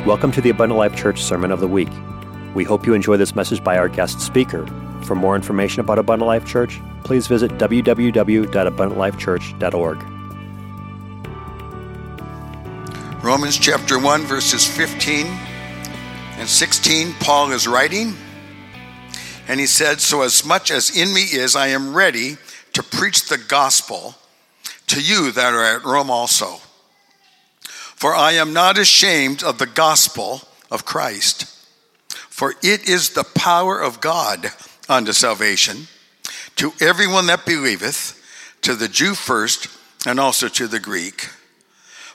Welcome to the Abundant Life Church Sermon of the Week. We hope you enjoy this message by our guest speaker. For more information about Abundant Life Church, please visit www.abundantlifechurch.org. Romans chapter 1, verses 15 and 16, Paul is writing, and he said, So as much as in me is, I am ready to preach the gospel to you that are at Rome also. For I am not ashamed of the gospel of Christ, for it is the power of God unto salvation to everyone that believeth, to the Jew first, and also to the Greek.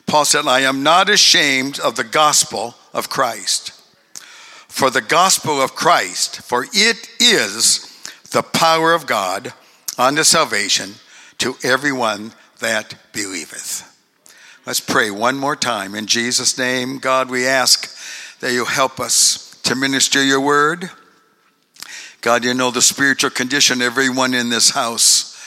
Paul said, I am not ashamed of the gospel of Christ. For the gospel of Christ, for it is the power of God unto salvation to everyone that believeth. Let's pray one more time. In Jesus' name, God, we ask that you help us to minister your word. God, you know the spiritual condition of everyone in this house.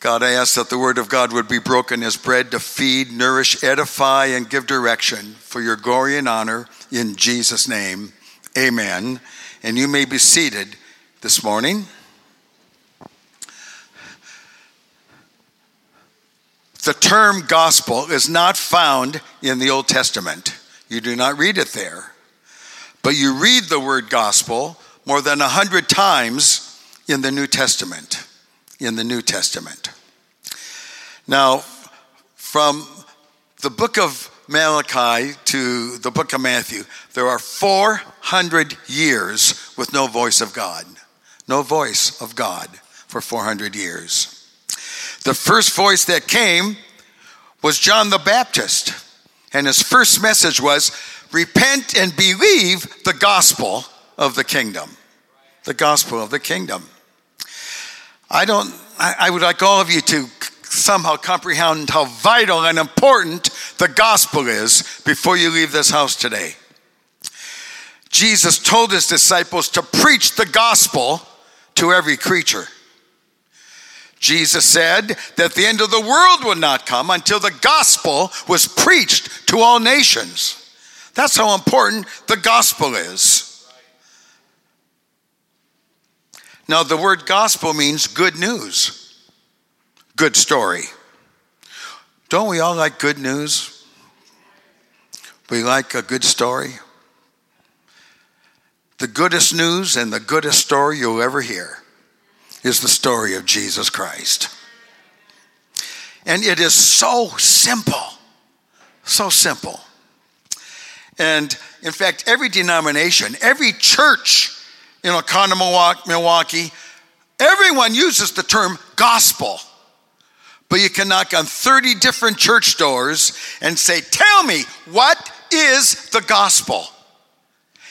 God, I ask that the word of God would be broken as bread to feed, nourish, edify, and give direction for your glory and honor in Jesus' name. Amen. And you may be seated this morning. The term gospel is not found in the Old Testament. You do not read it there. But you read the word gospel more than a hundred times in the New Testament. In the New Testament. Now, from the book of Malachi to the book of Matthew, there are 400 years with no voice of God. No voice of God for 400 years. The first voice that came was John the Baptist. And his first message was repent and believe the gospel of the kingdom. The gospel of the kingdom. I don't, I, would like all of you to somehow comprehend how vital and important the gospel is before you leave this house today. Jesus told his disciples to preach the gospel to every creature. Jesus said that the end of the world would not come until the gospel was preached to all nations. That's how important the gospel is. Now, the word gospel means good news, good story. Don't we all like good news? We like a good story. The goodest news and the goodest story you'll ever hear is the story of Jesus Christ. And it is so simple, so simple. And in fact, every denomination, every church in Oconomowoc, Milwaukee, everyone uses the term gospel. But you can knock on 30 different church doors and say, Tell me, what is the gospel?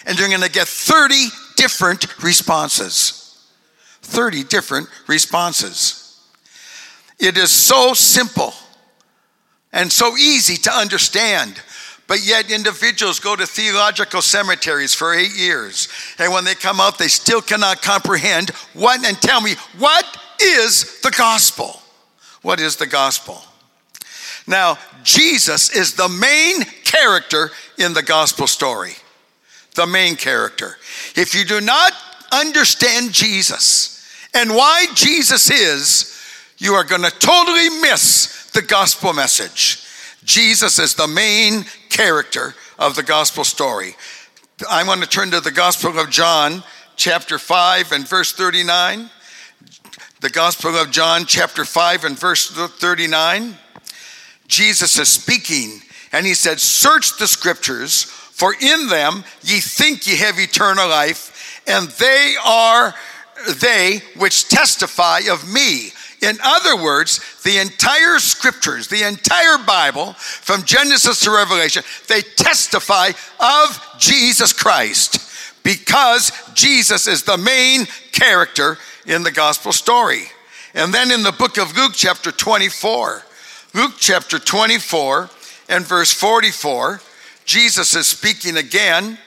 And you're to get 30 different responses. 30 different responses. It is so simple and so easy to understand. But yet, individuals go to theological cemeteries for eight years. And when they come out, they still cannot comprehend what, and tell me, what is the gospel? What is the gospel? Now, Jesus is the main character in the gospel story. The main character. If you do not understand Jesus, and why Jesus is, you are going to totally miss the gospel message. Jesus is the main character of the gospel story. I want to turn to the Gospel of John, chapter 5 and verse 39. The Gospel of John, chapter 5 and verse 39. Jesus is speaking, and he said, Search the scriptures, for in them ye think ye have eternal life, and they are they which testify of me. In other words, the entire scriptures, the entire Bible, from Genesis to Revelation, they testify of Jesus Christ because Jesus is the main character in the gospel story. And then in the book of Luke, chapter 24, Luke chapter 24 and verse 44, Jesus is speaking again.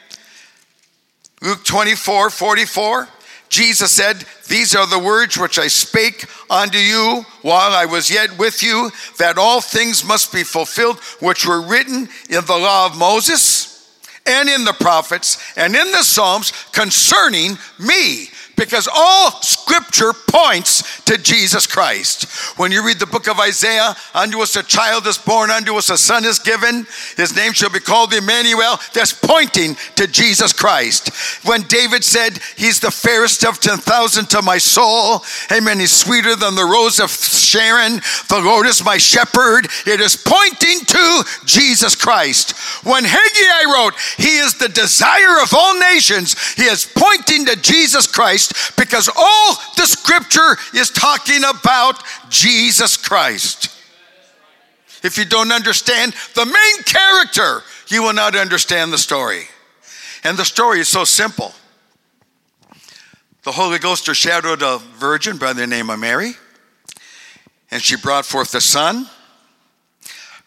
Luke 24, 44. Jesus said, These are the words which I spake unto you while I was yet with you, that all things must be fulfilled which were written in the law of Moses, and in the prophets and in the Psalms concerning me because all scripture points to Jesus Christ. When you read the book of Isaiah, unto us a child is born, unto us a son is given, his name shall be called Emmanuel, that's pointing to Jesus Christ. When David said, He's the fairest of 10,000 to my soul, amen, he's sweeter than the rose of Sharon, the Lord is my shepherd, it is pointing to Jesus Christ. When Haggai wrote, He is the desire of all nations, he is pointing to Jesus Christ because all the scripture is talking about Jesus Christ. If you don't understand the main character, you will not understand the story. And the story is so simple. The Holy Ghost overshadowed a virgin by the name of Mary, and she brought forth a son,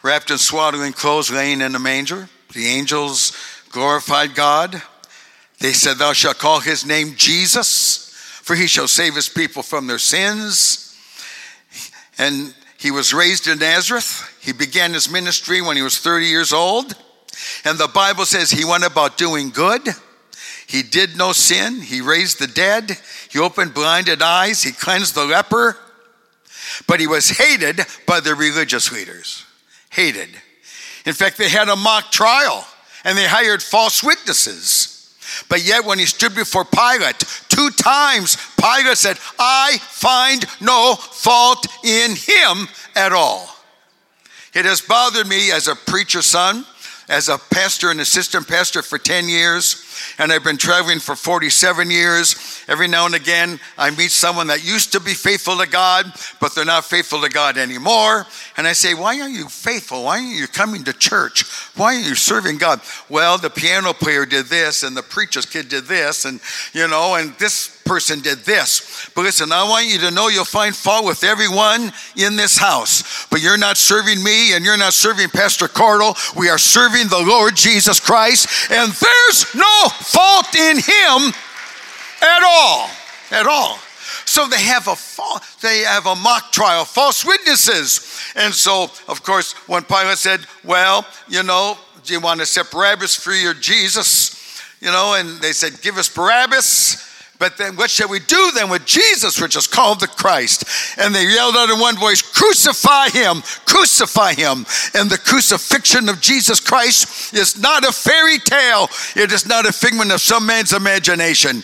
wrapped in swaddling clothes, laying in a manger. The angels glorified God. They said, Thou shalt call his name Jesus, for he shall save his people from their sins. And he was raised in Nazareth. He began his ministry when he was 30 years old. And the Bible says he went about doing good. He did no sin. He raised the dead. He opened blinded eyes. He cleansed the leper. But he was hated by the religious leaders. Hated. In fact, they had a mock trial and they hired false witnesses. But yet, when he stood before Pilate, two times Pilate said, I find no fault in him at all. It has bothered me as a preacher son, as a pastor and assistant pastor for 10 years, and I've been traveling for 47 years. Every now and again, I meet someone that used to be faithful to God, but they're not faithful to God anymore. And I say, Why are you faithful? Why are you coming to church? Why are you serving God? Well, the piano player did this, and the preacher's kid did this, and you know, and this person did this. But listen, I want you to know you'll find fault with everyone in this house. But you're not serving me and you're not serving Pastor Cardle. We are serving the Lord Jesus Christ, and there's no fault in him at all. At all. So they have a they have a mock trial, false witnesses. And so, of course, when Pilate said, Well, you know, do you want to set Barabbas free or Jesus? You know, and they said, Give us Barabbas. But then what shall we do then with Jesus, which is called the Christ? And they yelled out in one voice, Crucify him, crucify him. And the crucifixion of Jesus Christ is not a fairy tale, it is not a figment of some man's imagination.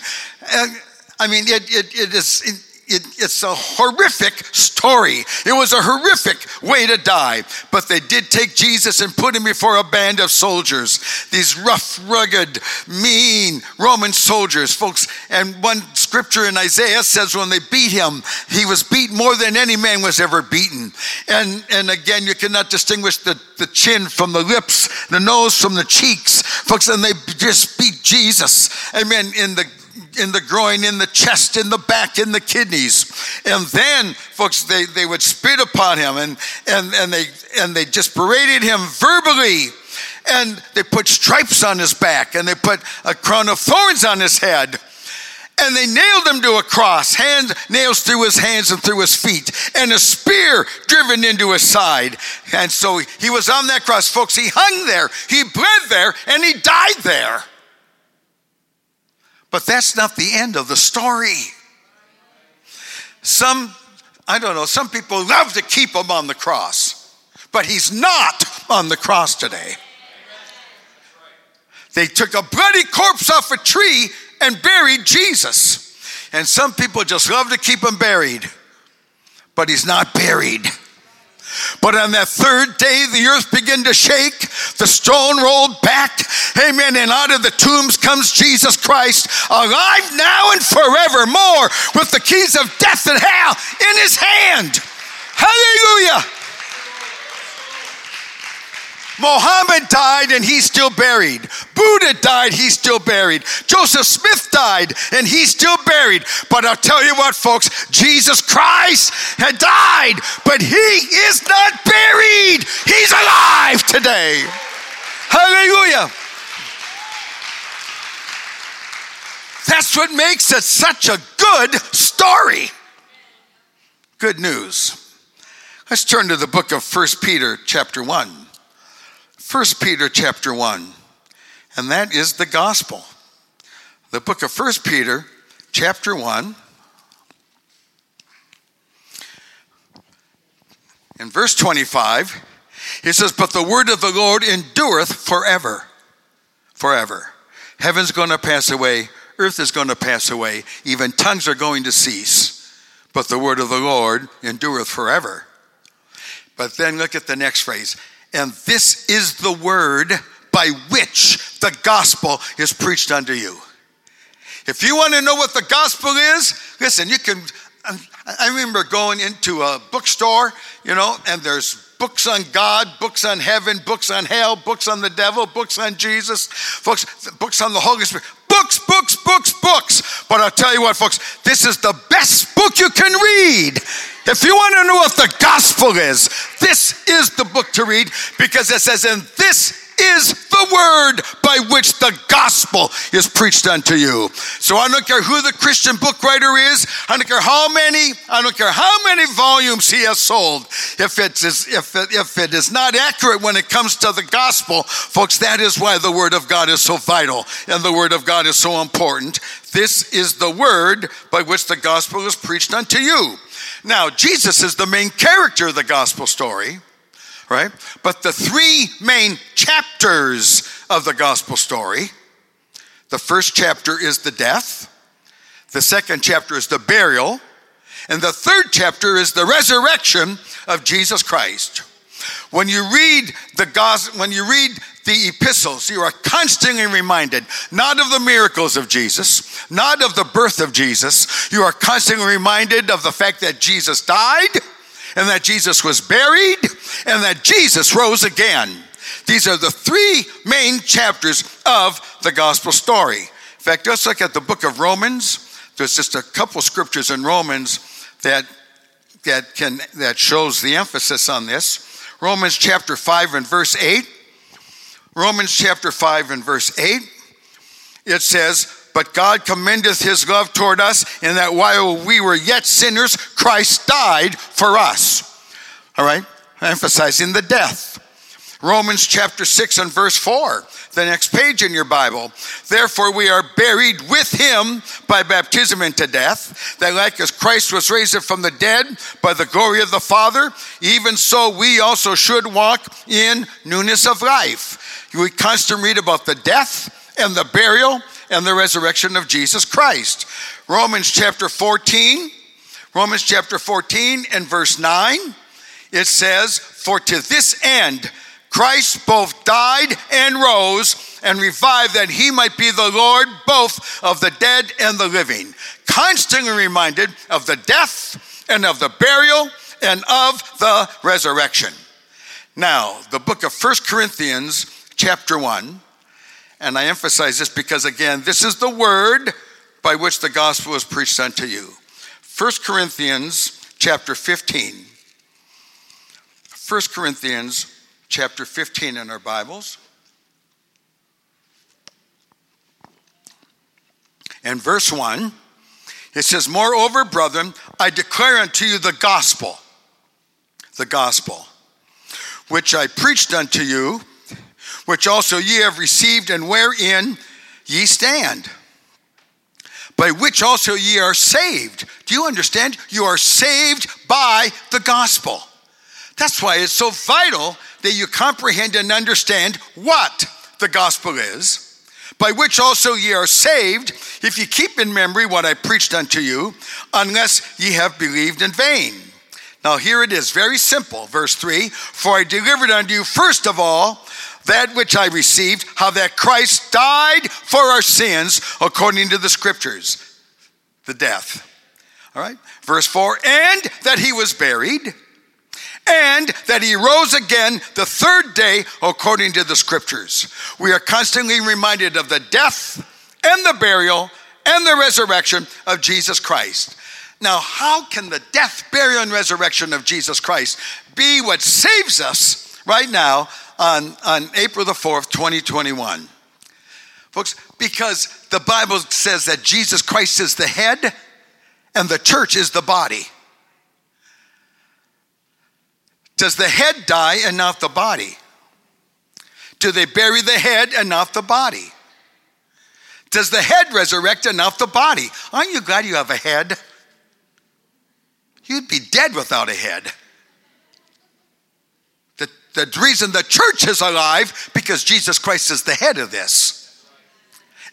And, I mean, it, it, it is it, it's a horrific story. It was a horrific way to die. But they did take Jesus and put him before a band of soldiers, these rough, rugged, mean Roman soldiers, folks. And one scripture in Isaiah says when they beat him, he was beat more than any man was ever beaten. And, and again, you cannot distinguish the, the chin from the lips, the nose from the cheeks, folks. And they just beat Jesus. Amen. In the in the groin, in the chest, in the back, in the kidneys. And then, folks, they, they would spit upon him and, and, and, they, and they just berated him verbally. And they put stripes on his back and they put a crown of thorns on his head. And they nailed him to a cross, hand nails through his hands and through his feet, and a spear driven into his side. And so he was on that cross, folks. He hung there, he bled there, and he died there. But that's not the end of the story. Some, I don't know, some people love to keep him on the cross, but he's not on the cross today. They took a bloody corpse off a tree and buried Jesus. And some people just love to keep him buried, but he's not buried. But on that third day, the earth began to shake, the stone rolled back, amen. And out of the tombs comes Jesus Christ, alive now and forevermore, with the keys of death and hell in his hand. Hallelujah. Mohammed died and he's still buried. Buddha died, he's still buried. Joseph Smith died and he's still buried. But I'll tell you what, folks, Jesus Christ had died, but he is not buried. He's alive today. Hallelujah. That's what makes it such a good story. Good news. Let's turn to the book of First Peter, chapter 1. 1 Peter chapter 1. and that is the gospel. The book of First Peter, chapter 1, in verse 25, he says, But the word of the Lord endureth forever. Forever. Heaven's going to pass away, earth is going to pass away, even tongues are going to cease. But the word of the Lord endureth forever. But then look at the next phrase. And this is the word by which the gospel is preached unto you. If you want to know what the gospel is, listen, you can. I remember going into a bookstore, you know, and there's books on God, books on heaven, books on hell, books on the devil, books on Jesus, books, books on the Holy Spirit. Books, books, books, books. But I'll tell you what, folks, this is the best book you can read. If you want to know what the gospel is, this is the book to read because it says, and this is the word by which the gospel is preached unto you. So I don't care who the Christian book writer is, I don't care how many, I don't care how many volumes he has sold. If it is, if it, if it is not accurate when it comes to the gospel, folks, that is why the word of God is so vital and the word of God is so important. This is the word by which the gospel is preached unto you. Now, Jesus is the main character of the gospel story right? But the three main chapters of the gospel story the first chapter is the death, the second chapter is the burial, and the third chapter is the resurrection of Jesus Christ. When you read the gospel, when you read the epistles, you are constantly reminded not of the miracles of Jesus, not of the birth of Jesus. You are constantly reminded of the fact that Jesus died, and that Jesus was buried and that Jesus rose again. These are the three main chapters of the gospel story. In fact, let's look at the book of Romans. There's just a couple scriptures in Romans that that can that shows the emphasis on this. Romans chapter 5 and verse 8. Romans chapter 5 and verse 8. It says, but God commendeth his love toward us in that while we were yet sinners, Christ died for us. All right? Emphasizing the death. Romans chapter 6 and verse 4, the next page in your Bible. Therefore, we are buried with him by baptism into death, that like as Christ was raised from the dead by the glory of the Father, even so we also should walk in newness of life. We constantly read about the death and the burial and the resurrection of Jesus Christ. Romans chapter 14, Romans chapter 14 and verse 9, it says, For to this end Christ both died and rose and revived that he might be the Lord both of the dead and the living. Constantly reminded of the death and of the burial and of the resurrection. Now, the book of First Corinthians, chapter 1, and I emphasize this because, again, this is the word by which the gospel is preached unto you. 1 Corinthians chapter 15. 1 Corinthians chapter 15 in our Bibles. And verse 1, it says, Moreover, brethren, I declare unto you the gospel, the gospel, which I preached unto you which also ye have received, and wherein ye stand, by which also ye are saved. Do you understand? You are saved by the gospel. That's why it's so vital that you comprehend and understand what the gospel is, by which also ye are saved, if ye keep in memory what I preached unto you, unless ye have believed in vain. Now, here it is, very simple. Verse 3 For I delivered unto you first of all that which I received, how that Christ died for our sins according to the scriptures, the death. All right, verse 4 and that he was buried, and that he rose again the third day according to the scriptures. We are constantly reminded of the death and the burial and the resurrection of Jesus Christ. Now, how can the death, burial, and resurrection of Jesus Christ be what saves us right now on, on April the 4th, 2021. Folks, because the Bible says that Jesus Christ is the head and the church is the body. Does the head die and not the body? Do they bury the head and not the body? Does the head resurrect and not the body? Aren't you glad you have a head? You'd be dead without a head. The, reason the church is alive because Jesus Christ is the head of this.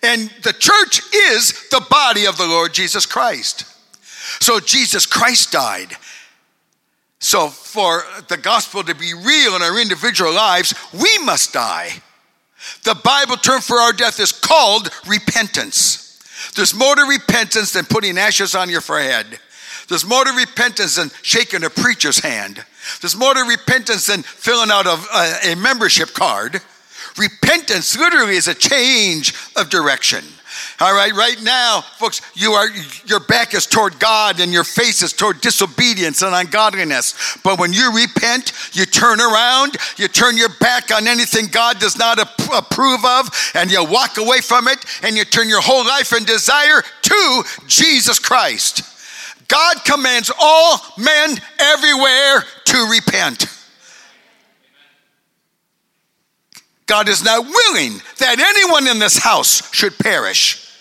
And the church is the body of the Lord Jesus Christ. So Jesus Christ died. So for the gospel to be real in our individual lives, we must die. The Bible term for our death is called repentance. There's more to repentance than putting ashes on your forehead. There's more to repentance than shaking a preacher's hand. There's more to repentance than filling out a, uh, a membership card. Repentance literally is a change of direction. All right, right now, folks, you are your back is toward God and your face is toward disobedience and ungodliness. But when you repent, you turn around, you turn your back on anything God does not approve of, and you walk away from it, and you turn your whole life and desire to Jesus Christ. God commands all men everywhere to repent. God is not willing that anyone in this house should perish,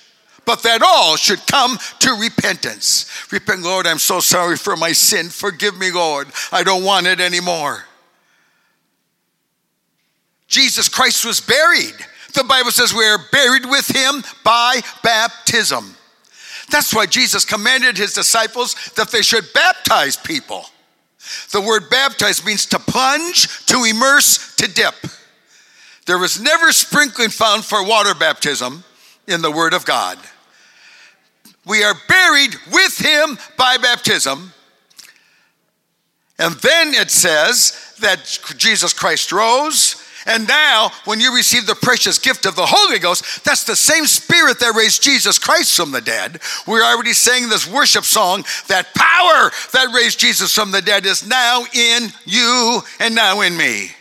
but that all should come to repentance. Repent, Lord, I'm so sorry for my sin. Forgive me, Lord. I don't want it anymore. Jesus Christ was buried. The Bible says we are buried with him by baptism. That's why Jesus commanded his disciples that they should baptize people. The word baptize means to plunge, to immerse, to dip. There was never sprinkling found for water baptism in the Word of God. We are buried with Him by baptism. And then it says that Jesus Christ rose. And now, when you receive the precious gift of the Holy Ghost, that's the same Spirit that raised Jesus Christ from the dead. We're already saying this worship song that power that raised Jesus from the dead is now in you and now in me.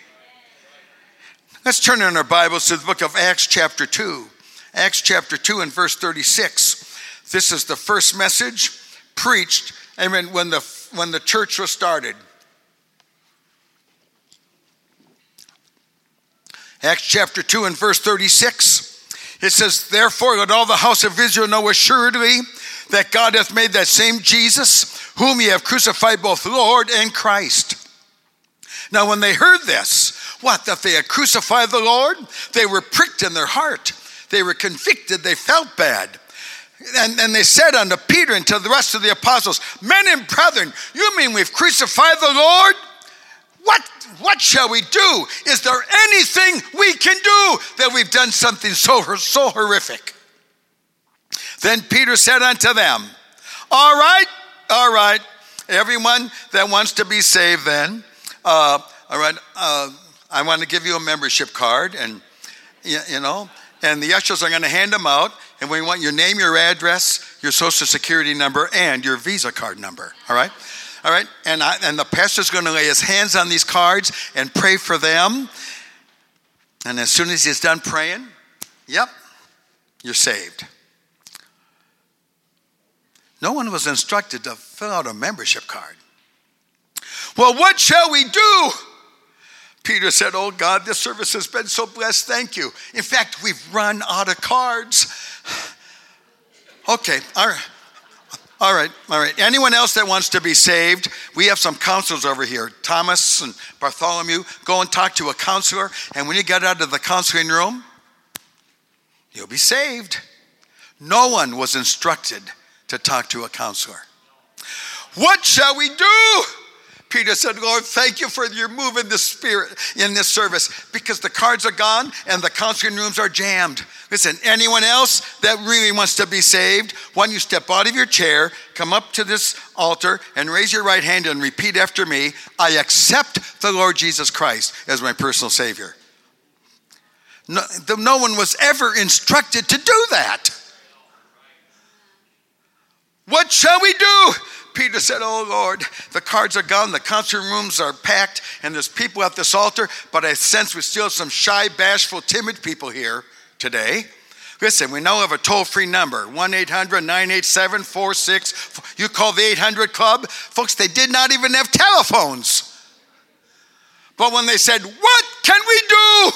Let's turn in our Bibles to the book of Acts, chapter 2. Acts, chapter 2, and verse 36. This is the first message preached amen, when, the, when the church was started. Acts chapter 2 and verse 36. It says, Therefore, let all the house of Israel know assuredly that God hath made that same Jesus, whom ye have crucified, both Lord and Christ. Now, when they heard this, what? That they had crucified the Lord? They were pricked in their heart. They were convicted. They felt bad. And, and they said unto Peter and to the rest of the apostles, Men and brethren, you mean we've crucified the Lord? What, what shall we do? Is there anything we can do that we've done something so, so horrific? Then Peter said unto them, All right, all right, everyone that wants to be saved, then, uh, all right, uh, I want to give you a membership card, and you know, and the ushers are going to hand them out, and we want your name, your address, your social security number, and your Visa card number. All right, all right, and I, and the pastor's going to lay his hands on these cards and pray for them, and as soon as he's done praying, yep, you're saved. No one was instructed to fill out a membership card. Well, what shall we do? Peter said, Oh God, this service has been so blessed. Thank you. In fact, we've run out of cards. Okay, all right. All right, all right. Anyone else that wants to be saved, we have some counselors over here. Thomas and Bartholomew, go and talk to a counselor, and when you get out of the counseling room, you'll be saved. No one was instructed to talk to a counselor. What shall we do? Peter said, Lord, thank you for your move in the spirit in this service because the cards are gone and the counseling rooms are jammed. Listen, anyone else that really wants to be saved, why don't you step out of your chair, come up to this altar, and raise your right hand and repeat after me I accept the Lord Jesus Christ as my personal Savior. No, no one was ever instructed to do that. What shall we do? Peter said, Oh Lord, the cards are gone, the concert rooms are packed, and there's people at this altar, but I sense we still have some shy, bashful, timid people here today. Listen, we now have a toll free number 1 800 987 46. You call the 800 Club. Folks, they did not even have telephones. But when they said, What can we do?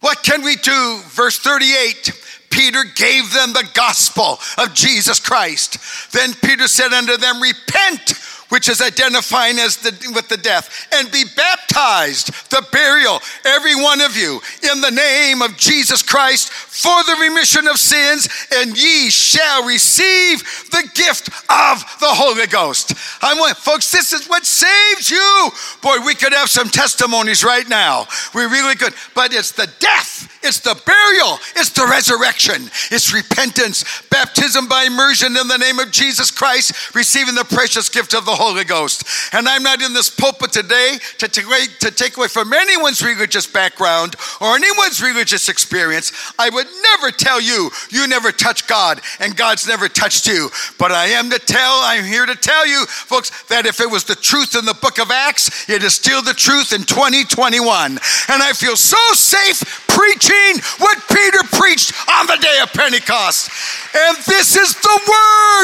What can we do verse 38. Peter gave them the gospel of Jesus Christ. Then Peter said unto them, Repent which is identifying as the, with the death, and be baptized, the burial, every one of you, in the name of Jesus Christ for the remission of sins, and ye shall receive the gift of the Holy Ghost. I want, folks, this is what saves you. Boy, we could have some testimonies right now. We really could, but it's the death, it's the burial, it's the resurrection, it's repentance, baptism by immersion in the name of Jesus Christ, receiving the precious gift of the Holy Ghost. And I'm not in this pulpit today to take, away, to take away from anyone's religious background or anyone's religious experience. I would never tell you, you never touch God and God's never touched you. But I am to tell, I'm here to tell you, folks, that if it was the truth in the book of Acts, it is still the truth in 2021. And I feel so safe preaching what Peter preached on the day of Pentecost. And this is the word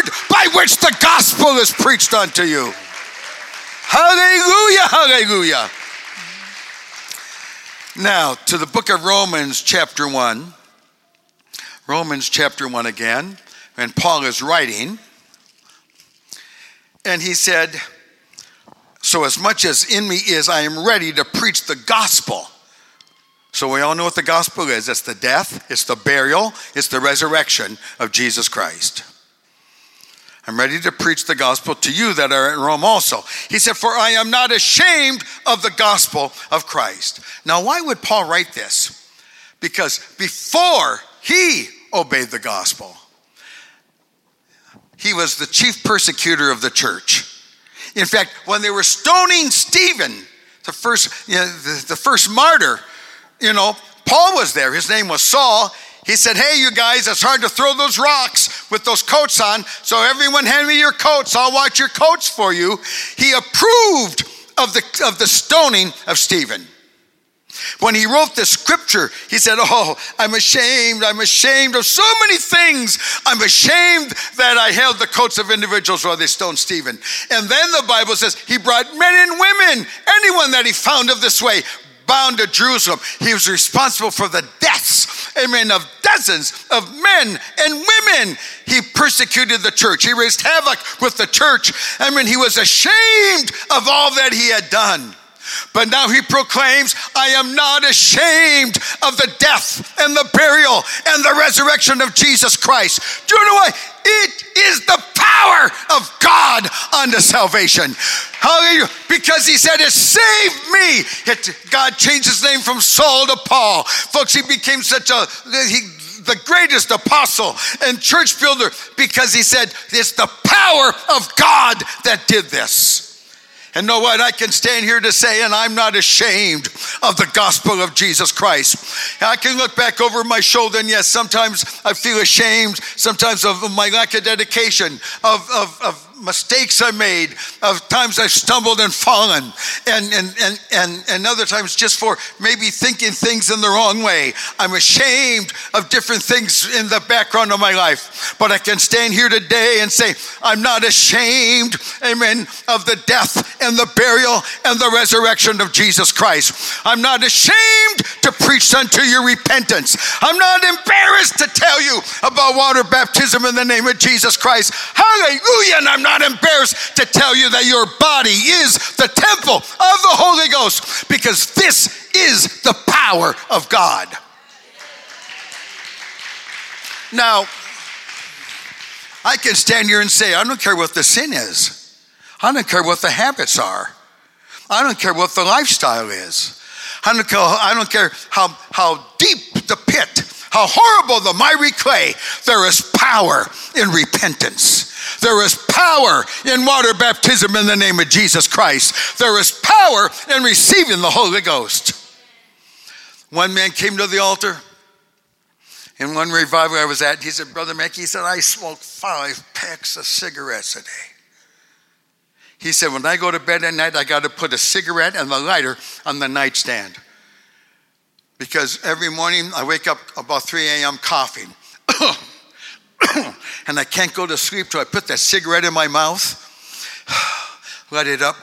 is preached unto you. Hallelujah, hallelujah. Now, to the book of Romans, chapter 1. Romans, chapter 1 again. And Paul is writing. And he said, So, as much as in me is, I am ready to preach the gospel. So, we all know what the gospel is it's the death, it's the burial, it's the resurrection of Jesus Christ. I'm ready to preach the gospel to you that are in Rome also. He said, For I am not ashamed of the gospel of Christ. Now, why would Paul write this? Because before he obeyed the gospel, he was the chief persecutor of the church. In fact, when they were stoning Stephen, the first, you know, the, the first martyr, you know, Paul was there. His name was Saul. He said, Hey, you guys, it's hard to throw those rocks with those coats on. So everyone hand me your coats. I'll watch your coats for you. He approved of the, of the stoning of Stephen. When he wrote the scripture, he said, Oh, I'm ashamed. I'm ashamed of so many things. I'm ashamed that I held the coats of individuals while they stoned Stephen. And then the Bible says he brought men and women, anyone that he found of this way, bound to Jerusalem. He was responsible for the deaths, amen, of dozens of men and women. He persecuted the church. He raised havoc with the church. I mean, he was ashamed of all that he had done. But now he proclaims, I am not ashamed of the death and the burial and the resurrection of Jesus Christ. Do you know what? It is the power of God unto salvation. Hallelujah. Because he said, It saved me. It, God changed his name from Saul to Paul. Folks, he became such a, he, the greatest apostle and church builder because he said, It's the power of God that did this. And know what? I can stand here to say, and I'm not ashamed of the gospel of Jesus Christ. I can look back over my shoulder, and yes, sometimes I feel ashamed, sometimes of my lack of dedication, of, of, of mistakes I made, of times I've stumbled and fallen, and, and, and, and, and other times just for maybe thinking things in the wrong way. I'm ashamed of different things in the background of my life. But I can stand here today and say, I'm not ashamed, amen, of the death and the burial and the resurrection of Jesus Christ. I'm not ashamed to preach unto your repentance. I'm not embarrassed to tell you about water baptism in the name of Jesus Christ. Hallelujah. And I'm not not embarrassed to tell you that your body is the temple of the Holy Ghost because this is the power of God. Now, I can stand here and say, I don't care what the sin is. I don't care what the habits are. I don't care what the lifestyle is. I don't care, I don't care how, how deep the pit, how horrible the miry clay. There is power in repentance. There is power in water baptism in the name of Jesus Christ. There is power in receiving the Holy Ghost. One man came to the altar in one revival I was at. He said, Brother Mac, he said, I smoke five packs of cigarettes a day. He said, When I go to bed at night, I got to put a cigarette and the lighter on the nightstand. Because every morning I wake up about 3 a.m. coughing. and I can't go to sleep till I put that cigarette in my mouth, light it up,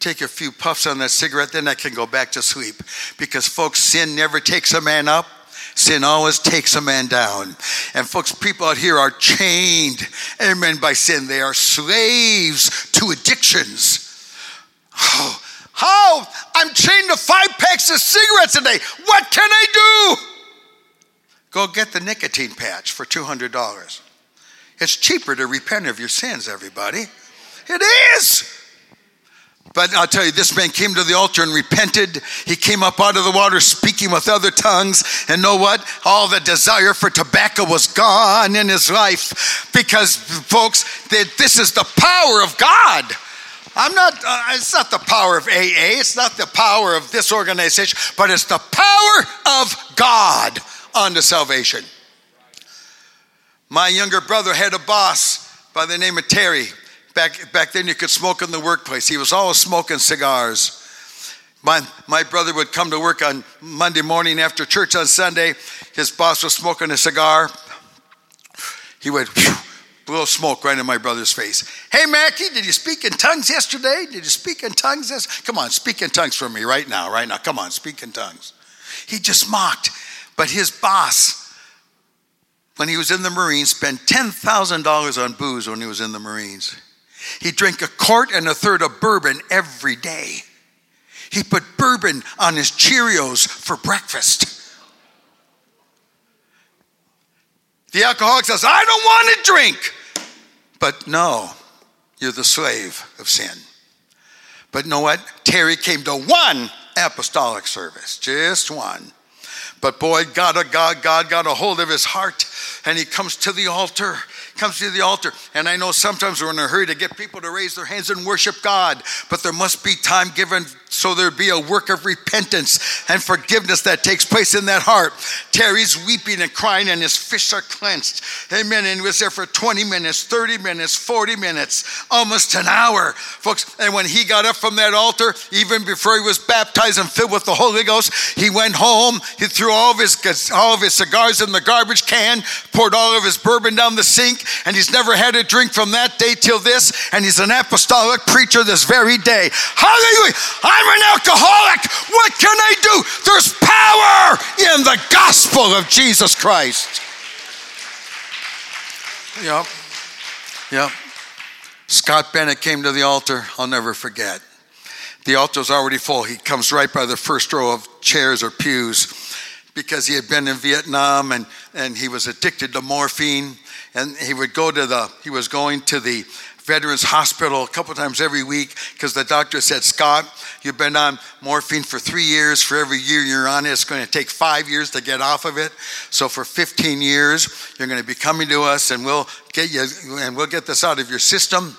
take a few puffs on that cigarette, then I can go back to sleep. Because, folks, sin never takes a man up. Sin always takes a man down. And folks, people out here are chained, amen, by sin. They are slaves to addictions. Oh, how? I'm chained to five packs of cigarettes a day. What can I do? Go get the nicotine patch for $200. It's cheaper to repent of your sins, everybody. It is. But I'll tell you, this man came to the altar and repented. He came up out of the water speaking with other tongues. And know what? All the desire for tobacco was gone in his life because, folks, this is the power of God. I'm not, uh, it's not the power of AA, it's not the power of this organization, but it's the power of God unto salvation. My younger brother had a boss by the name of Terry. Back, back then, you could smoke in the workplace. He was always smoking cigars. My, my brother would come to work on Monday morning after church on Sunday. His boss was smoking a cigar. He would whew, blow smoke right in my brother's face. Hey, Maki, did you speak in tongues yesterday? Did you speak in tongues? This? Come on, speak in tongues for me right now, right now. Come on, speak in tongues. He just mocked. But his boss, when he was in the Marines, spent $10,000 on booze when he was in the Marines. He drank a quart and a third of bourbon every day. He put bourbon on his Cheerios for breakfast. The alcoholic says, I don't want to drink. But no, you're the slave of sin. But know what? Terry came to one apostolic service, just one. But boy, God, a God, God got a hold of his heart and he comes to the altar comes to the altar. And I know sometimes we're in a hurry to get people to raise their hands and worship God, but there must be time given so there be a work of repentance and forgiveness that takes place in that heart. Terry's weeping and crying, and his fists are clenched. Amen. And he was there for 20 minutes, 30 minutes, 40 minutes, almost an hour, folks. And when he got up from that altar, even before he was baptized and filled with the Holy Ghost, he went home. He threw all of his all of his cigars in the garbage can, poured all of his bourbon down the sink, and he's never had a drink from that day till this. And he's an apostolic preacher this very day. Hallelujah. I'm an alcoholic. What can I do? There's power in the gospel of Jesus Christ. Yep. Yep. Scott Bennett came to the altar. I'll never forget. The altar's already full. He comes right by the first row of chairs or pews because he had been in Vietnam and, and he was addicted to morphine. And he would go to the, he was going to the Veterans Hospital a couple times every week because the doctor said, Scott, you've been on morphine for three years. For every year you're on it, it's going to take five years to get off of it. So for 15 years, you're going to be coming to us and we'll get you, and we'll get this out of your system.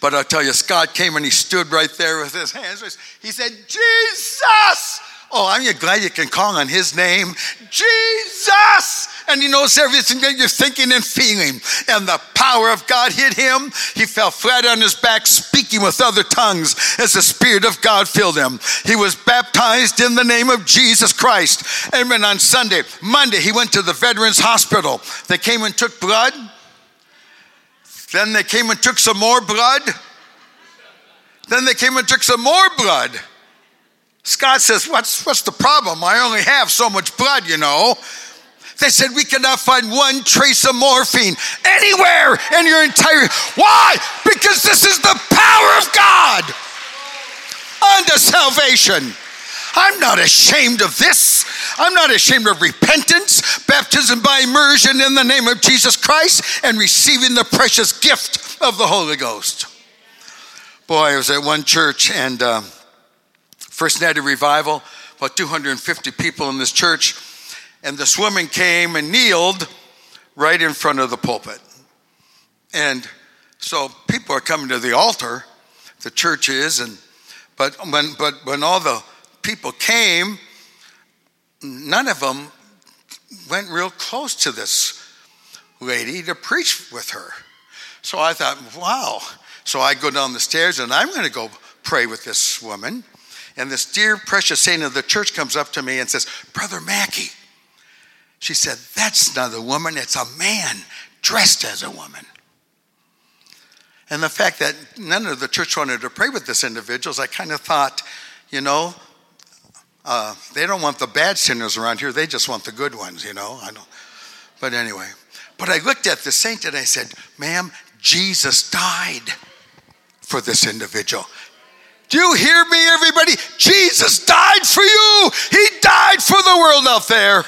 But I'll tell you, Scott came and he stood right there with his hands. raised. He said, Jesus! Oh, I'm glad you can call on his name, Jesus. And he knows everything that you're thinking and feeling. And the power of God hit him. He fell flat on his back, speaking with other tongues as the Spirit of God filled him. He was baptized in the name of Jesus Christ. Amen. On Sunday, Monday, he went to the Veterans Hospital. They came and took blood. Then they came and took some more blood. Then they came and took some more blood. Scott says, what's, what's the problem? I only have so much blood, you know. They said, We cannot find one trace of morphine anywhere in your entire. Why? Because this is the power of God unto salvation. I'm not ashamed of this. I'm not ashamed of repentance, baptism by immersion in the name of Jesus Christ, and receiving the precious gift of the Holy Ghost. Boy, I was at one church and. Uh, First night of revival, about 250 people in this church, and this woman came and kneeled right in front of the pulpit. And so people are coming to the altar, the church is, and but when but when all the people came, none of them went real close to this lady to preach with her. So I thought, wow. So I go down the stairs and I'm going to go pray with this woman. And this dear, precious saint of the church comes up to me and says, Brother Maki. She said, That's not a woman, it's a man dressed as a woman. And the fact that none of the church wanted to pray with this individuals, I kind of thought, you know, uh, they don't want the bad sinners around here. They just want the good ones, you know. I don't. But anyway, but I looked at the saint and I said, "Ma'am, Jesus died for this individual." Do you hear me, everybody? Jesus died for you. He died for the world out there.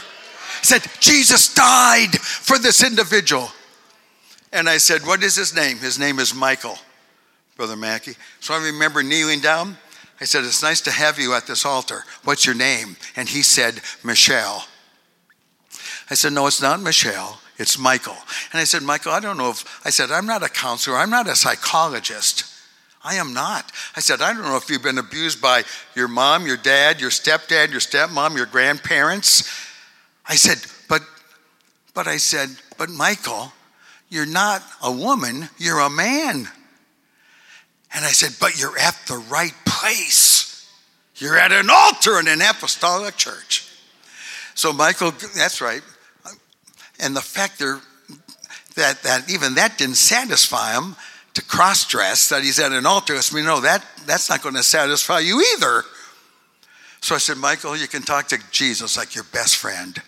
Said, Jesus died for this individual. And I said, What is his name? His name is Michael, Brother Maki. So I remember kneeling down. I said, It's nice to have you at this altar. What's your name? And he said, Michelle. I said, No, it's not Michelle. It's Michael. And I said, Michael, I don't know if, I said, I'm not a counselor. I'm not a psychologist. I am not. I said, I don't know if you've been abused by your mom, your dad, your stepdad, your stepmom, your grandparents. I said, but, but I said, but Michael, you're not a woman, you're a man. And I said, but you're at the right place. You're at an altar in an apostolic church. So, Michael, that's right. And the fact there, that, that even that didn't satisfy him, to cross dress that he's at an altar. I said, no, that, that's not going to satisfy you either. So I said, Michael, you can talk to Jesus like your best friend.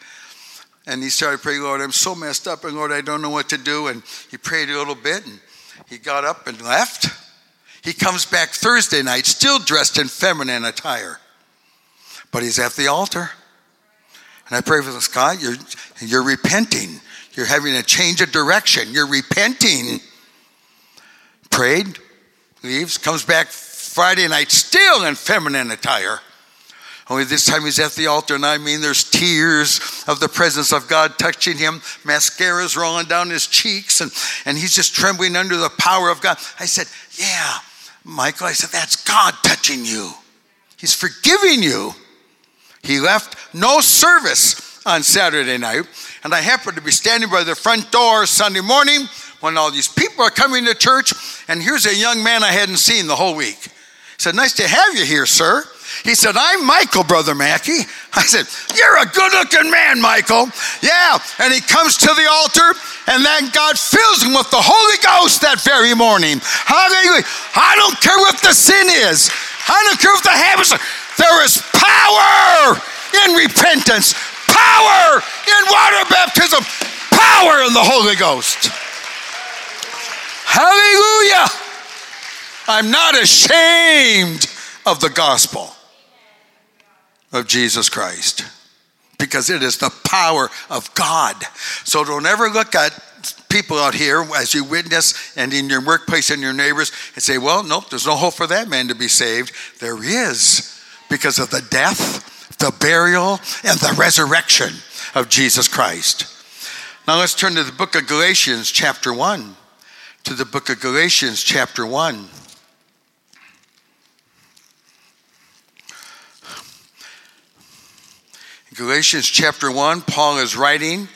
And he started praying, Lord, I'm so messed up, and Lord, I don't know what to do. And he prayed a little bit, and he got up and left. He comes back Thursday night, still dressed in feminine attire. But he's at the altar. And I pray for this guy, you're, you're repenting. You're having a change of direction. You're repenting prayed, leaves, comes back Friday night still in feminine attire. Only this time he's at the altar, and I mean, there's tears of the presence of God touching him. Mascara's rolling down his cheeks, and, and he's just trembling under the power of God. I said, Yeah, Michael, I said, That's God touching you. He's forgiving you. He left no service on Saturday night, and I happened to be standing by the front door Sunday morning when all these people are coming to church, and here's a young man I hadn't seen the whole week. He said, Nice to have you here, sir. He said, I'm Michael, Brother Maki. I said, You're a good looking man, Michael. Yeah. And he comes to the altar, and then God fills him with the Holy Ghost that very morning. Hallelujah. I don't care what the sin is, I don't care what the habits are. There is power in repentance, power in water baptism, power in the Holy Ghost. Hallelujah. I'm not ashamed of the gospel of Jesus Christ because it is the power of God. So don't ever look at people out here as you witness and in your workplace and your neighbors and say, well, nope, there's no hope for that man to be saved. There is because of the death, the burial, and the resurrection of Jesus Christ. Now let's turn to the book of Galatians, chapter 1 to the book of Galatians, chapter 1. Galatians chapter 1, Paul is writing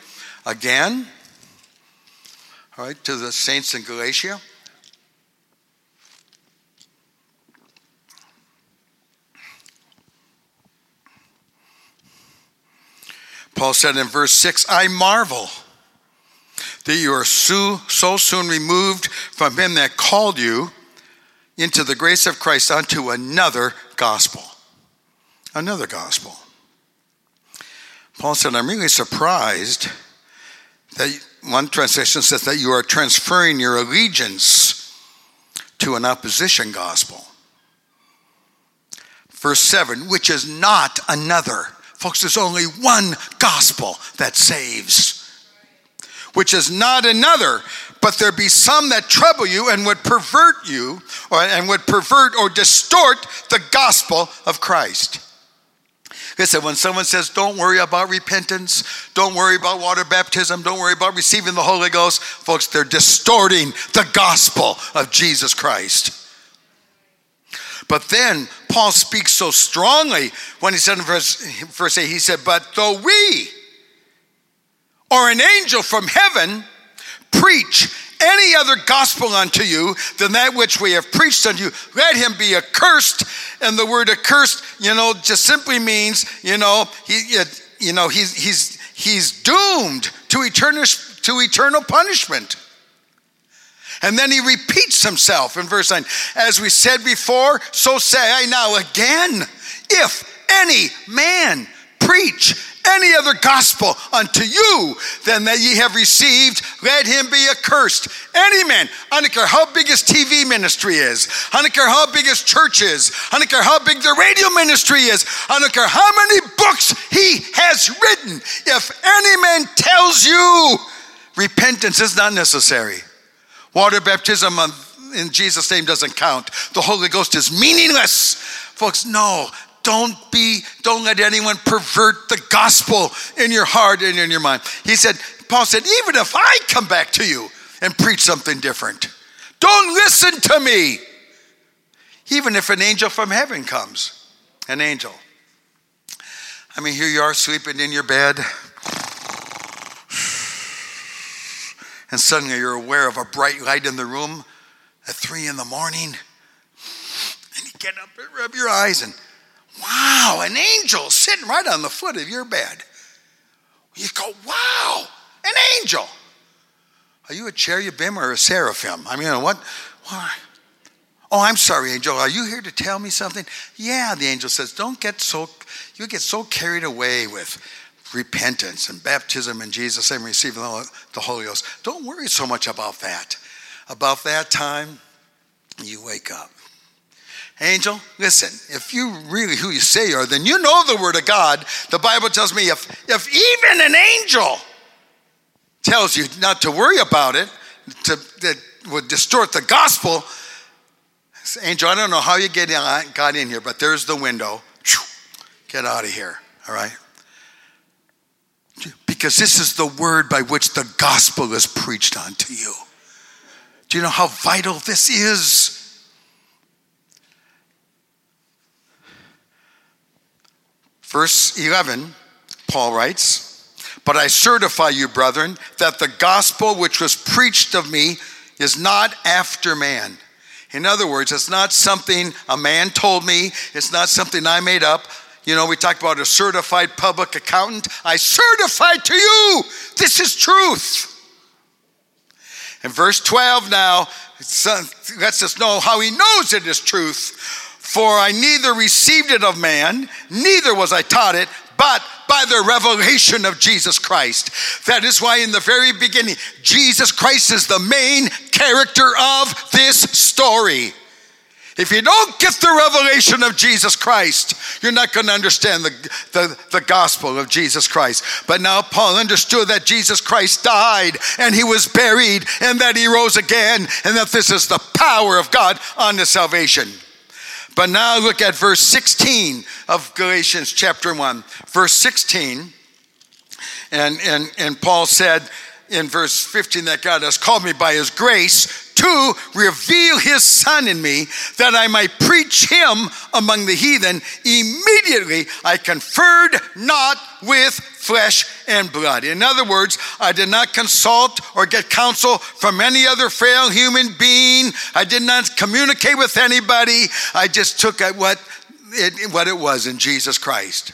again, all right, to the saints in Galatia. Paul said in verse 6, I marvel that you are so, so soon removed from him that called you into the grace of Christ unto another gospel. Another gospel. Paul said, I'm really surprised that one translation says that you are transferring your allegiance to an opposition gospel. Verse 7, which is not another. Folks, there's only one gospel that saves which is not another, but there be some that trouble you and would pervert you, or, and would pervert or distort the gospel of Christ. Listen, when someone says, don't worry about repentance, don't worry about water baptism, don't worry about receiving the Holy Ghost, folks, they're distorting the gospel of Jesus Christ. But then Paul speaks so strongly when he said in verse, verse 8, he said, But though we, or an angel from heaven preach any other gospel unto you than that which we have preached unto you, let him be accursed. And the word accursed, you know, just simply means, you know, he, you know, he's, he's, he's doomed to eternal, to eternal punishment. And then he repeats himself in verse 9 As we said before, so say I now again. If any man preach any other gospel unto you than that ye have received, let him be accursed. Any man, I don't care how big his TV ministry is, I don't care how big his church is, I don't care how big the radio ministry is, I don't care how many books he has written. If any man tells you repentance is not necessary, water baptism in Jesus' name doesn't count, the Holy Ghost is meaningless. Folks, no, don't be, don't let anyone pervert the gospel in your heart and in your mind. He said, Paul said, even if I come back to you and preach something different, don't listen to me. Even if an angel from heaven comes, an angel. I mean, here you are sleeping in your bed, and suddenly you're aware of a bright light in the room at three in the morning, and you get up and rub your eyes, and Wow, an angel sitting right on the foot of your bed. You go, wow, an angel. Are you a cherubim or a seraphim? I mean, what? Why? Oh, I'm sorry, angel. Are you here to tell me something? Yeah, the angel says, don't get so, you get so carried away with repentance and baptism in Jesus and receiving the Holy Ghost. Don't worry so much about that. About that time, you wake up. Angel, listen, if you really who you say you are, then you know the word of God. The Bible tells me if, if even an angel tells you not to worry about it, to, that would distort the gospel, angel, I don't know how you get in, got in here, but there's the window. Get out of here, all right? Because this is the word by which the gospel is preached unto you. Do you know how vital this is? Verse 11, Paul writes, But I certify you, brethren, that the gospel which was preached of me is not after man. In other words, it's not something a man told me, it's not something I made up. You know, we talked about a certified public accountant. I certify to you, this is truth. In verse 12 now, lets us know how he knows it is truth. For I neither received it of man, neither was I taught it, but by the revelation of Jesus Christ. That is why, in the very beginning, Jesus Christ is the main character of this story. If you don't get the revelation of Jesus Christ, you're not going to understand the, the, the, gospel of Jesus Christ. But now Paul understood that Jesus Christ died and he was buried and that he rose again and that this is the power of God unto salvation. But now look at verse 16 of Galatians chapter 1. Verse 16, and, and, and Paul said in verse 15 that God has called me by his grace to reveal his son in me that I might preach him among the heathen. Immediately I conferred not with flesh and blood. In other words, I did not consult or get counsel from any other frail human being. I did not communicate with anybody. I just took what it, what it was in Jesus Christ.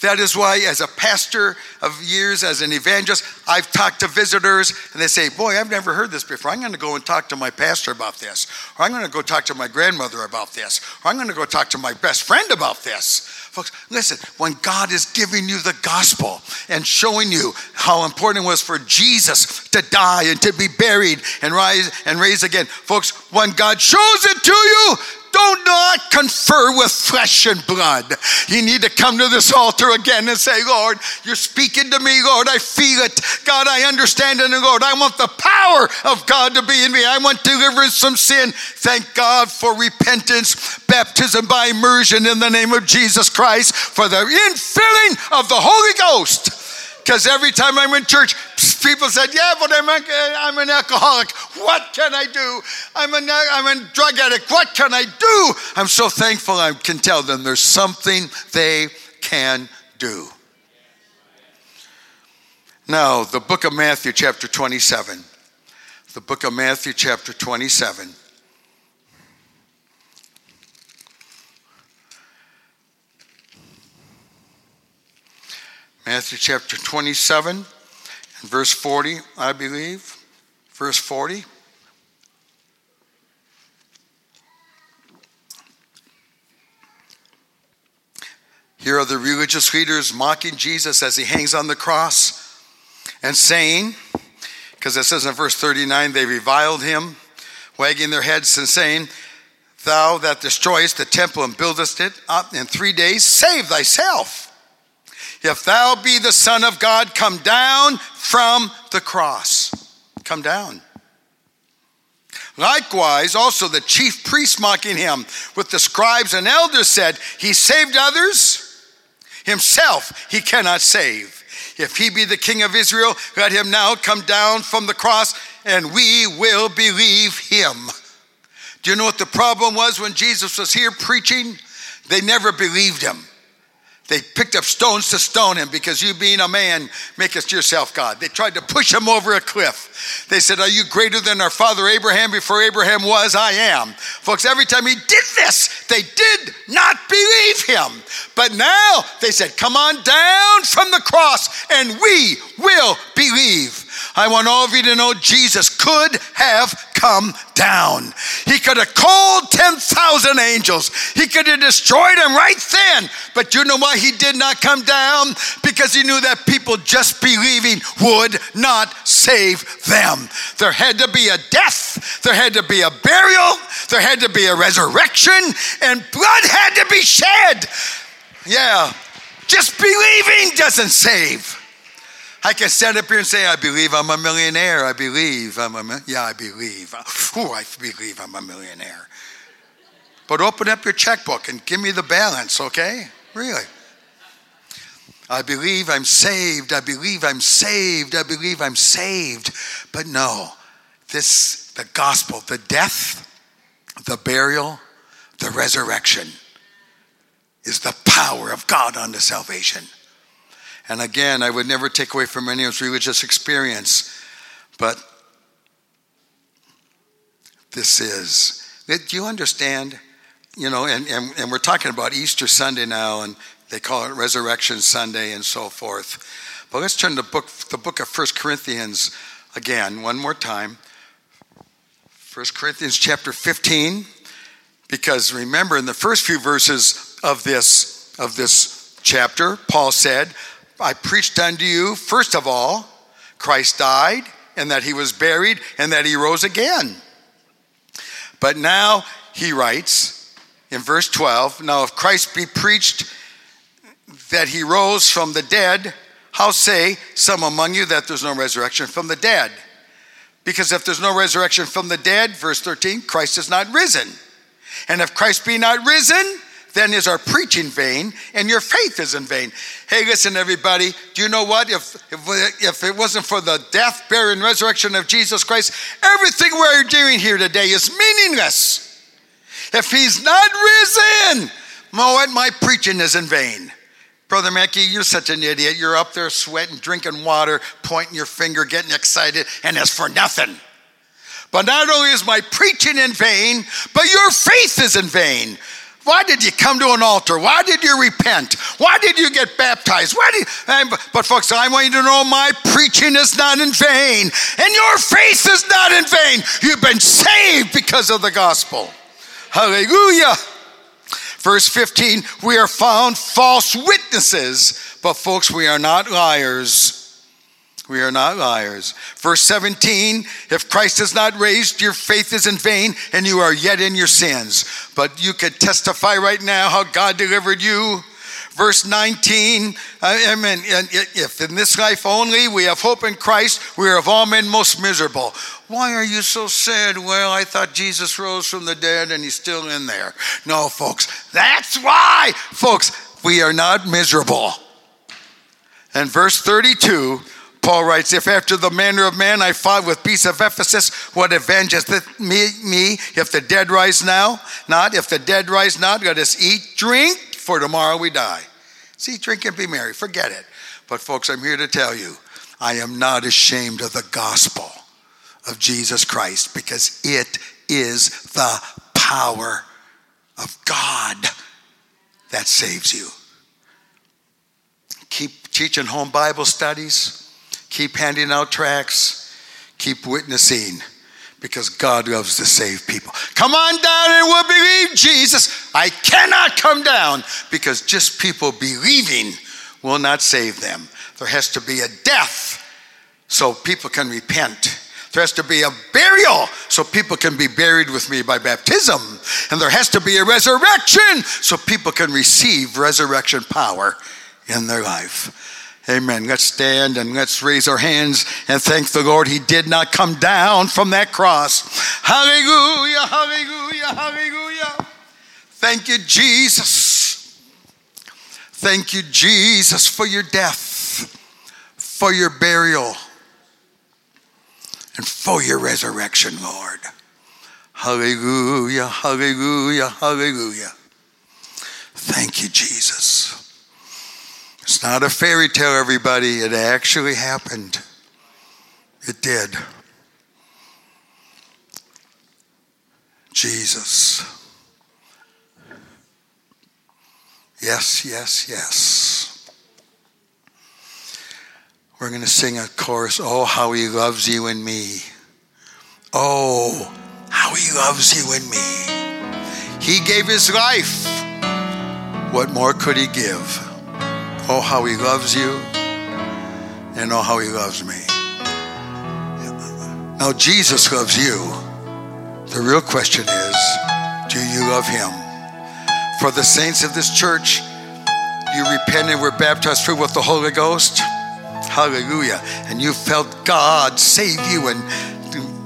That is why, as a pastor of years, as an evangelist, I've talked to visitors and they say, Boy, I've never heard this before. I'm going to go and talk to my pastor about this. Or I'm going to go talk to my grandmother about this. Or I'm going to go talk to my best friend about this. Folks, listen, when God is giving you the gospel and showing you how important it was for Jesus to die and to be buried and rise and raise again, folks, when God shows it to you, do not confer with flesh and blood. You need to come to this altar again and say, Lord, you're speaking to me, Lord. I feel it. God, I understand it. Lord, I want the power of God to be in me. I want deliverance from sin. Thank God for repentance, baptism by immersion in the name of Jesus Christ, for the infilling of the Holy Ghost. Because every time I'm in church, people said, Yeah, but I'm, a, eh, I'm an alcoholic. What can I do? I'm a, eh, I'm a drug addict. What can I do? I'm so thankful I can tell them there's something they can do. Now, the book of Matthew, chapter 27. The book of Matthew, chapter 27. Matthew chapter 27 and verse 40, I believe. Verse 40. Here are the religious leaders mocking Jesus as he hangs on the cross and saying, because it says in verse 39, they reviled him, wagging their heads and saying, Thou that destroyest the temple and buildest it up in three days, save thyself. If thou be the Son of God, come down from the cross. Come down. Likewise, also the chief priests mocking him with the scribes and elders said, He saved others, himself he cannot save. If he be the king of Israel, let him now come down from the cross and we will believe him. Do you know what the problem was when Jesus was here preaching? They never believed him. They picked up stones to stone him because you, being a man, makest yourself God. They tried to push him over a cliff. They said, Are you greater than our father Abraham? Before Abraham was, I am. Folks, every time he did this, they did not believe him. But now they said, Come on down from the cross and we will believe. I want all of you to know Jesus could have come down. He could have called 10,000 angels. He could have destroyed them right then. But you know why he did not come down? Because he knew that people just believing would not save them. There had to be a death, there had to be a burial, there had to be a resurrection, and blood had to be shed. Yeah, just believing doesn't save. I can stand up here and say, I believe I'm a millionaire. I believe I'm a, yeah, I believe. Oh, I believe I'm a millionaire. But open up your checkbook and give me the balance, okay? Really. I believe I'm saved. I believe I'm saved. I believe I'm saved. But no, this, the gospel, the death, the burial, the resurrection is the power of God unto salvation. And again, I would never take away from anyone's religious experience, but this is. Do you understand? You know, and, and, and we're talking about Easter Sunday now, and they call it Resurrection Sunday and so forth. But let's turn to the book, the book of First Corinthians again, one more time. First Corinthians chapter 15, because remember in the first few verses of this, of this chapter, Paul said, I preached unto you, first of all, Christ died, and that he was buried, and that he rose again. But now he writes in verse 12 Now, if Christ be preached that he rose from the dead, how say some among you that there's no resurrection from the dead? Because if there's no resurrection from the dead, verse 13, Christ is not risen. And if Christ be not risen, then is our preaching vain and your faith is in vain. Hey, listen, everybody, do you know what? If, if, if it wasn't for the death, burial, and resurrection of Jesus Christ, everything we're doing here today is meaningless. If he's not risen, what? My preaching is in vain. Brother Maki, you're such an idiot. You're up there sweating, drinking water, pointing your finger, getting excited, and it's for nothing. But not only is my preaching in vain, but your faith is in vain. Why did you come to an altar? Why did you repent? Why did you get baptized? Why did you, but folks, I want you to know my preaching is not in vain, and your faith is not in vain. You've been saved because of the gospel. Hallelujah. Verse 15, we are found false witnesses, but folks, we are not liars. We are not liars. Verse 17 If Christ has not raised, your faith is in vain and you are yet in your sins. But you could testify right now how God delivered you. Verse 19, I mean, if in this life only we have hope in Christ, we are of all men most miserable. Why are you so sad? Well, I thought Jesus rose from the dead and he's still in there. No, folks, that's why, folks, we are not miserable. And verse 32, Paul writes, If after the manner of man I fought with peace of Ephesus, what avengeth me, me if the dead rise now? Not if the dead rise not, let us eat, drink, for tomorrow we die. See, drink and be merry. Forget it. But, folks, I'm here to tell you, I am not ashamed of the gospel of Jesus Christ because it is the power of God that saves you. Keep teaching home Bible studies Keep handing out tracts, keep witnessing, because God loves to save people. Come on down and we'll believe Jesus. I cannot come down because just people believing will not save them. There has to be a death so people can repent. There has to be a burial so people can be buried with me by baptism. And there has to be a resurrection so people can receive resurrection power in their life. Amen. Let's stand and let's raise our hands and thank the Lord. He did not come down from that cross. Hallelujah, hallelujah, hallelujah. Thank you, Jesus. Thank you, Jesus, for your death, for your burial, and for your resurrection, Lord. Hallelujah, hallelujah, hallelujah. Thank you, Jesus. It's not a fairy tale, everybody. It actually happened. It did. Jesus. Yes, yes, yes. We're going to sing a chorus Oh, how he loves you and me. Oh, how he loves you and me. He gave his life. What more could he give? Oh, how he loves you, and oh, how he loves me. Now, Jesus loves you. The real question is do you love him? For the saints of this church, you repented, were baptized filled with the Holy Ghost. Hallelujah. And you felt God save you and,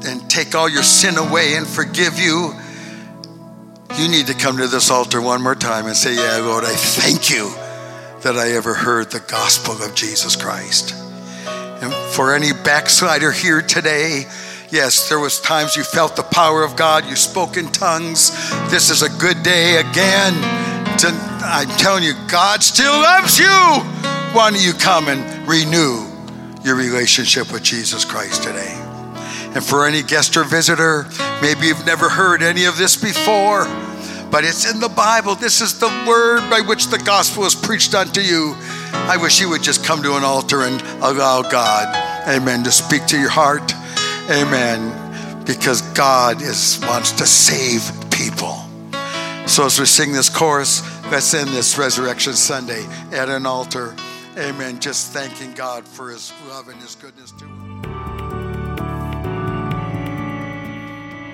and take all your sin away and forgive you. You need to come to this altar one more time and say, Yeah, Lord, I thank you that I ever heard the gospel of Jesus Christ. And for any backslider here today, yes, there was times you felt the power of God, you spoke in tongues. This is a good day again. To, I'm telling you, God still loves you. Why don't you come and renew your relationship with Jesus Christ today? And for any guest or visitor, maybe you've never heard any of this before but it's in the Bible. This is the word by which the gospel is preached unto you. I wish you would just come to an altar and allow God, amen, to speak to your heart. Amen. Because God is wants to save people. So as we sing this chorus, let's end this Resurrection Sunday at an altar. Amen. Just thanking God for his love and his goodness to us.